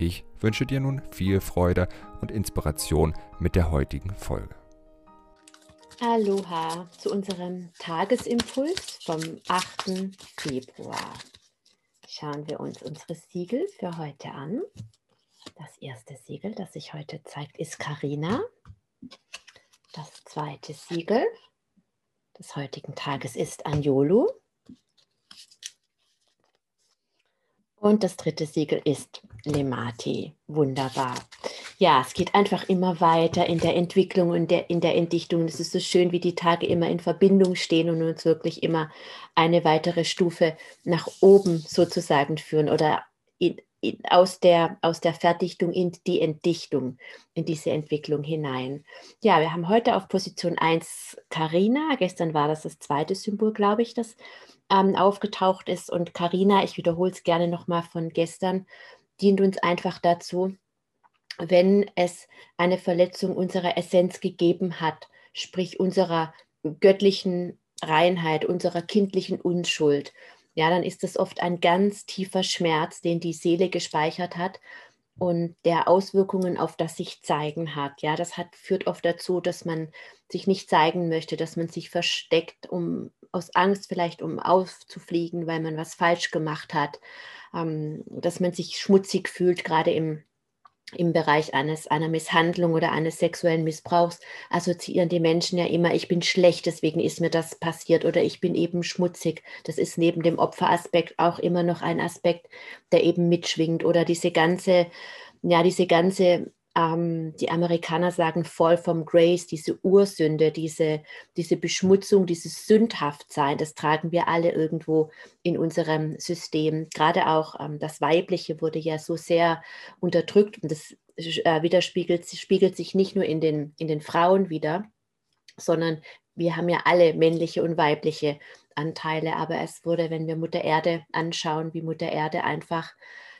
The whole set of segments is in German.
Ich wünsche dir nun viel Freude und Inspiration mit der heutigen Folge. Aloha zu unserem Tagesimpuls vom 8. Februar. Schauen wir uns unsere Siegel für heute an. Das erste Siegel, das sich heute zeigt, ist Karina. Das zweite Siegel des heutigen Tages ist Anjolu. Und das dritte Siegel ist Lemati. Wunderbar. Ja, es geht einfach immer weiter in der Entwicklung und der, in der Entdichtung. Es ist so schön, wie die Tage immer in Verbindung stehen und uns wirklich immer eine weitere Stufe nach oben sozusagen führen oder in, in, aus, der, aus der Verdichtung in die Entdichtung, in diese Entwicklung hinein. Ja, wir haben heute auf Position 1 Karina. Gestern war das das zweite Symbol, glaube ich, das ähm, aufgetaucht ist. Und Karina, ich wiederhole es gerne nochmal von gestern, dient uns einfach dazu, wenn es eine Verletzung unserer Essenz gegeben hat, sprich unserer göttlichen Reinheit, unserer kindlichen Unschuld, ja, dann ist es oft ein ganz tiefer Schmerz, den die Seele gespeichert hat und der Auswirkungen auf das sich zeigen hat. Ja, das hat, führt oft dazu, dass man sich nicht zeigen möchte, dass man sich versteckt, um aus Angst vielleicht, um aufzufliegen, weil man was falsch gemacht hat, ähm, dass man sich schmutzig fühlt, gerade im, im Bereich eines, einer Misshandlung oder eines sexuellen Missbrauchs, assoziieren die Menschen ja immer, ich bin schlecht, deswegen ist mir das passiert oder ich bin eben schmutzig. Das ist neben dem Opferaspekt auch immer noch ein Aspekt, der eben mitschwingt oder diese ganze, ja, diese ganze ähm, die Amerikaner sagen voll vom Grace, diese Ursünde, diese, diese Beschmutzung, dieses Sündhaftsein, das tragen wir alle irgendwo in unserem System. Gerade auch ähm, das Weibliche wurde ja so sehr unterdrückt und das äh, widerspiegelt spiegelt sich nicht nur in den, in den Frauen wieder, sondern wir haben ja alle männliche und weibliche Anteile, aber es wurde, wenn wir Mutter Erde anschauen, wie Mutter Erde einfach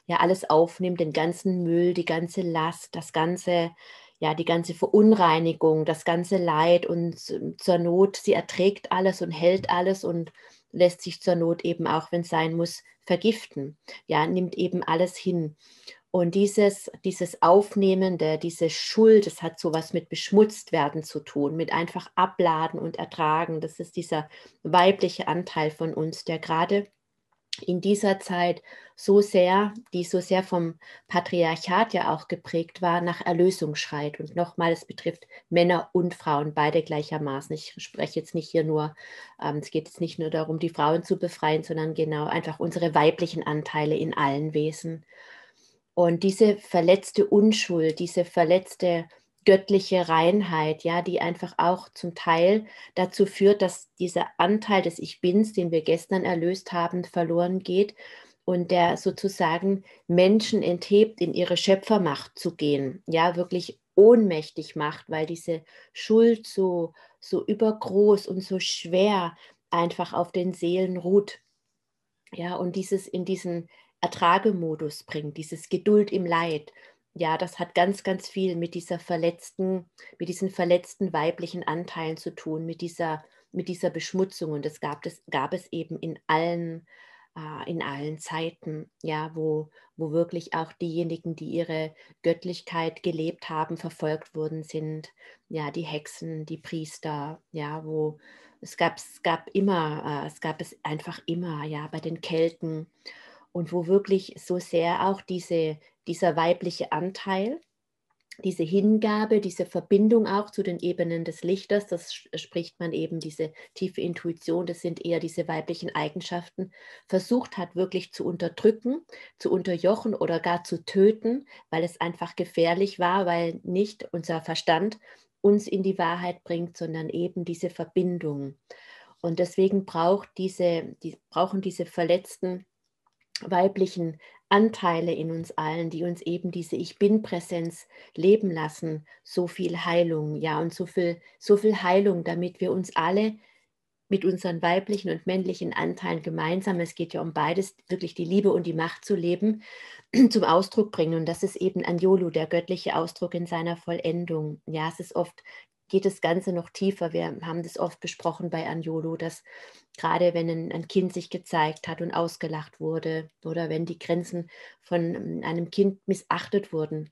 ja alles aufnimmt, den ganzen Müll, die ganze Last, das ganze, ja, die ganze Verunreinigung, das ganze Leid und zur Not, sie erträgt alles und hält alles und lässt sich zur Not eben auch, wenn es sein muss, vergiften. Ja, nimmt eben alles hin. Und dieses, dieses Aufnehmende, diese Schuld, das hat sowas mit beschmutzt werden zu tun, mit einfach abladen und ertragen. Das ist dieser weibliche Anteil von uns, der gerade in dieser Zeit so sehr, die so sehr vom Patriarchat ja auch geprägt war, nach Erlösung schreit. Und nochmal, es betrifft Männer und Frauen, beide gleichermaßen. Ich spreche jetzt nicht hier nur, ähm, es geht jetzt nicht nur darum, die Frauen zu befreien, sondern genau einfach unsere weiblichen Anteile in allen Wesen. Und diese verletzte Unschuld, diese verletzte göttliche Reinheit, ja, die einfach auch zum Teil dazu führt, dass dieser Anteil des Ich Bins, den wir gestern erlöst haben, verloren geht und der sozusagen Menschen enthebt, in ihre Schöpfermacht zu gehen, ja, wirklich ohnmächtig macht, weil diese Schuld so, so übergroß und so schwer einfach auf den Seelen ruht. Ja, und dieses in diesen Ertragemodus bringt, dieses Geduld im Leid ja, das hat ganz, ganz viel mit dieser verletzten, mit diesen verletzten weiblichen Anteilen zu tun, mit dieser, mit dieser Beschmutzung. Und das gab es, gab es eben in allen, äh, in allen Zeiten, ja, wo, wo wirklich auch diejenigen, die ihre Göttlichkeit gelebt haben, verfolgt worden sind. Ja, die Hexen, die Priester, ja, wo es gab, es gab immer, äh, es gab es einfach immer, ja, bei den Kelten und wo wirklich so sehr auch diese, dieser weibliche Anteil, diese Hingabe, diese Verbindung auch zu den Ebenen des Lichters, das spricht man eben, diese tiefe Intuition, das sind eher diese weiblichen Eigenschaften, versucht hat wirklich zu unterdrücken, zu unterjochen oder gar zu töten, weil es einfach gefährlich war, weil nicht unser Verstand uns in die Wahrheit bringt, sondern eben diese Verbindung. Und deswegen braucht diese, die, brauchen diese verletzten weiblichen Anteile in uns allen, die uns eben diese Ich Bin-Präsenz leben lassen, so viel Heilung, ja, und so viel, so viel Heilung, damit wir uns alle mit unseren weiblichen und männlichen Anteilen gemeinsam, es geht ja um beides, wirklich die Liebe und die Macht zu leben, zum Ausdruck bringen. Und das ist eben Anjolu, der göttliche Ausdruck in seiner Vollendung. Ja, es ist oft geht das Ganze noch tiefer. Wir haben das oft besprochen bei Anjolo, dass gerade wenn ein, ein, Kind sich gezeigt hat und ausgelacht wurde oder wenn die Grenzen von ähm, einem Kind missachtet wurden,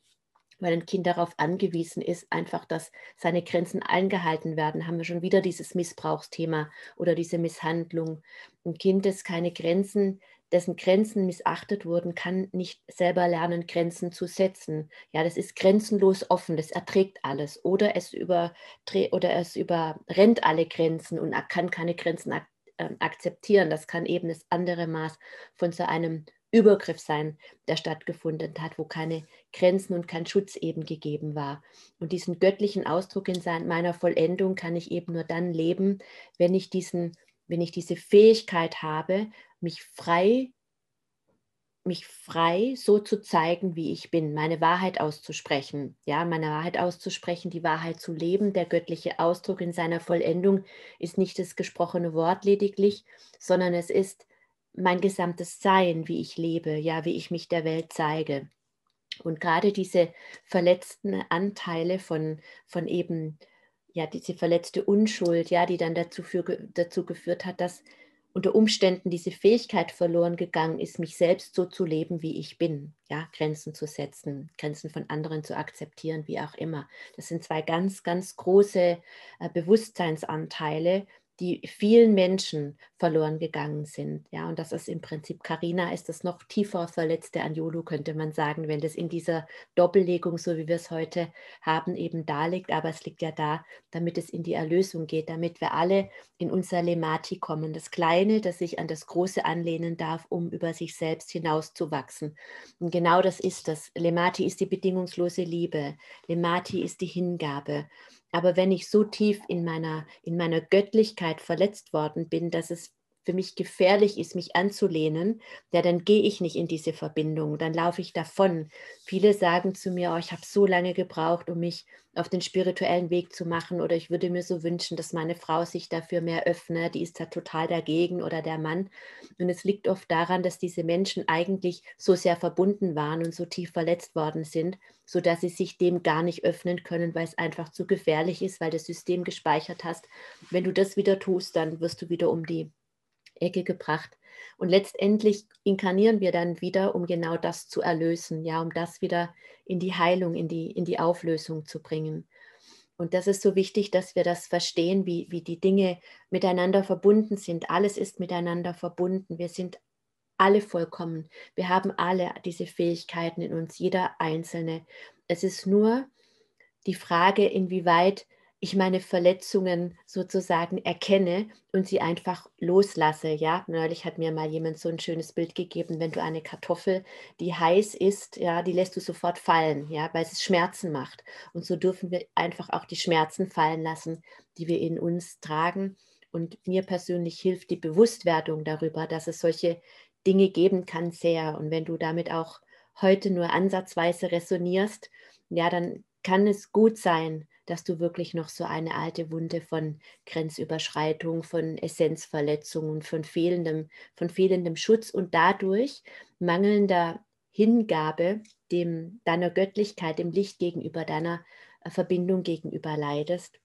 weil ein Kind darauf angewiesen ist, einfach, dass seine Grenzen eingehalten werden, haben wir schon wieder dieses Missbrauchsthema oder diese Misshandlung. Ein Kind, das keine Grenzen dessen Grenzen missachtet wurden, kann nicht selber lernen, Grenzen zu setzen. Ja, das ist grenzenlos offen, das erträgt alles. Oder es, oder es überrennt alle Grenzen und kann keine Grenzen ak äh, akzeptieren. Das kann eben das andere Maß von so einem Übergriff sein, der stattgefunden hat, wo keine Grenzen und kein Schutz eben gegeben war. Und diesen göttlichen Ausdruck in meiner Vollendung kann ich eben nur dann leben, wenn ich diesen wenn ich diese Fähigkeit habe, mich frei, mich frei so zu zeigen, wie ich bin, meine Wahrheit auszusprechen, ja, meine Wahrheit auszusprechen, die Wahrheit zu leben. Der göttliche Ausdruck in seiner Vollendung ist nicht das gesprochene Wort lediglich, sondern es ist mein gesamtes Sein, wie ich lebe, ja, wie ich mich der Welt zeige. Und gerade diese verletzten Anteile von, von eben ja, diese verletzte Unschuld, ja, die dann dazu, für, dazu geführt hat, dass unter Umständen diese Fähigkeit verloren gegangen ist, mich selbst so zu leben, wie ich bin, ja, Grenzen zu setzen, Grenzen von anderen zu akzeptieren, wie auch immer. Das sind zwei ganz, ganz große äh, Bewusstseinsanteile, die vielen Menschen verloren gegangen sind. Ja, und das ist im Prinzip, Karina ist das noch tiefer verletzte Anjolo, könnte man sagen, wenn das in dieser Doppellegung, so wie wir es heute haben, eben da liegt. Aber es liegt ja da, damit es in die Erlösung geht, damit wir alle in unser Lemati kommen. Das Kleine, das sich an das Große anlehnen darf, um über sich selbst hinauszuwachsen. Und genau das ist das. Lemati ist die bedingungslose Liebe. Lemati ist die Hingabe. Aber wenn ich so tief in meiner, in meiner Göttlichkeit verletzt worden bin, dass es für mich gefährlich ist, mich anzulehnen, ja, dann gehe ich nicht in diese Verbindung, dann laufe ich davon. Viele sagen zu mir, oh, ich habe so lange gebraucht, um mich auf den spirituellen Weg zu machen oder ich würde mir so wünschen, dass meine Frau sich dafür mehr öffne, die ist da total dagegen oder der Mann. Und es liegt oft daran, dass diese Menschen eigentlich so sehr verbunden waren und so tief verletzt worden sind, sodass sie sich dem gar nicht öffnen können, weil es einfach zu gefährlich ist, weil das System gespeichert hast. Wenn du das wieder tust, dann wirst du wieder um die Ecke gebracht. Und letztendlich inkarnieren wir dann wieder, um genau das zu erlösen, ja, um das wieder in die Heilung, in die, in die Auflösung zu bringen. Und das ist so wichtig, dass wir das verstehen, wie, wie die Dinge miteinander verbunden sind. Alles ist miteinander verbunden. Wir sind alle vollkommen. Wir haben alle diese Fähigkeiten in uns, jeder einzelne. Es ist nur die Frage, inwieweit ich meine Verletzungen sozusagen erkenne und sie einfach loslasse. Ja, neulich hat mir mal jemand so ein schönes Bild gegeben, wenn du eine Kartoffel, die heiß ist, ja, die lässt du sofort fallen, ja, weil es Schmerzen macht. Und so dürfen wir einfach auch die Schmerzen fallen lassen, die wir in uns tragen. Und mir persönlich hilft die Bewusstwerdung darüber, dass es solche Dinge geben kann, sehr. Und wenn du damit auch heute nur ansatzweise resonierst, ja, dann kann es gut sein, dass du wirklich noch so eine alte Wunde von Grenzüberschreitung, von Essenzverletzungen, von fehlendem, von fehlendem Schutz und dadurch mangelnder Hingabe dem, deiner Göttlichkeit, dem Licht gegenüber, deiner äh, Verbindung gegenüber leidest.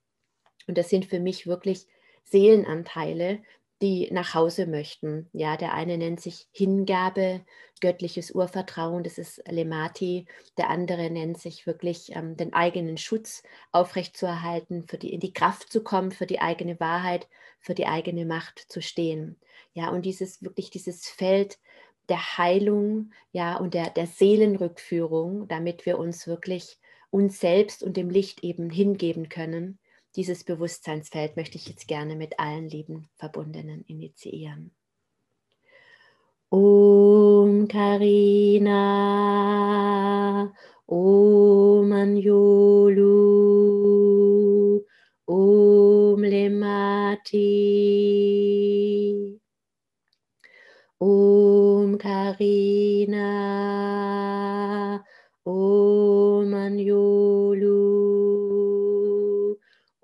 Und das sind für mich wirklich Seelenanteile, die nach Hause möchten. Ja, der eine nennt sich Hingabe, göttliches Urvertrauen, das ist Lemati. Der andere nennt sich wirklich ähm, den eigenen Schutz aufrechtzuerhalten, für die, in die Kraft zu kommen, für die eigene Wahrheit, für die eigene Macht zu stehen. Ja, und dieses wirklich dieses Feld der Heilung, ja, und der, der Seelenrückführung, damit wir uns wirklich uns selbst und dem Licht eben hingeben können dieses Bewusstseinsfeld möchte ich jetzt gerne mit allen lieben Verbundenen initiieren. Om Karina, Om Anjolu, Om Lemati, Om Karina. Om Anjulu,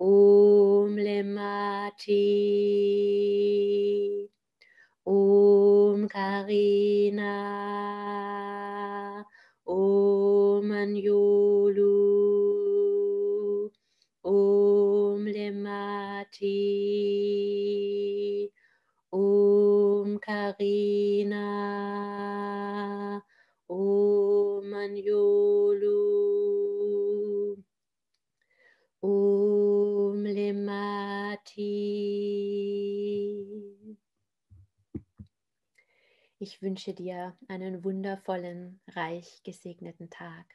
Om Lemati, Karina, Om Anjulu, Om Lemati, Om Karina, Ich wünsche dir einen wundervollen, reich gesegneten Tag.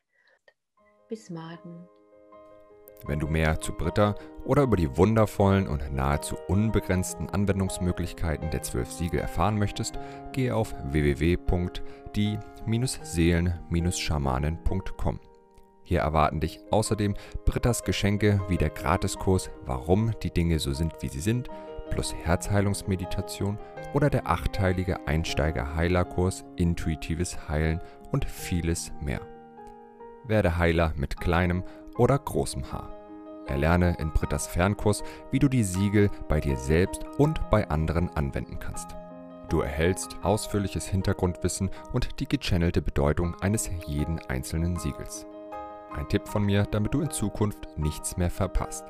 Bis morgen. Wenn du mehr zu Britta oder über die wundervollen und nahezu unbegrenzten Anwendungsmöglichkeiten der zwölf Siegel erfahren möchtest, gehe auf www.die-seelen-schamanen.com. Hier erwarten dich außerdem Brittas Geschenke wie der Gratiskurs Warum die Dinge so sind, wie sie sind, plus Herzheilungsmeditation oder der achteilige Einsteiger-Heilerkurs Intuitives Heilen und vieles mehr. Werde Heiler mit kleinem oder großem Haar. Erlerne in Brittas Fernkurs, wie du die Siegel bei dir selbst und bei anderen anwenden kannst. Du erhältst ausführliches Hintergrundwissen und die gechannelte Bedeutung eines jeden einzelnen Siegels. Ein Tipp von mir, damit du in Zukunft nichts mehr verpasst.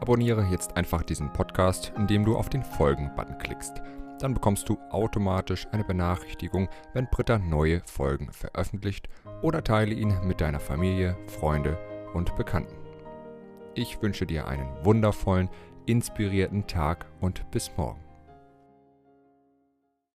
Abonniere jetzt einfach diesen Podcast, indem du auf den Folgen-Button klickst. Dann bekommst du automatisch eine Benachrichtigung, wenn Britta neue Folgen veröffentlicht oder teile ihn mit deiner Familie, Freunde und Bekannten. Ich wünsche dir einen wundervollen, inspirierten Tag und bis morgen.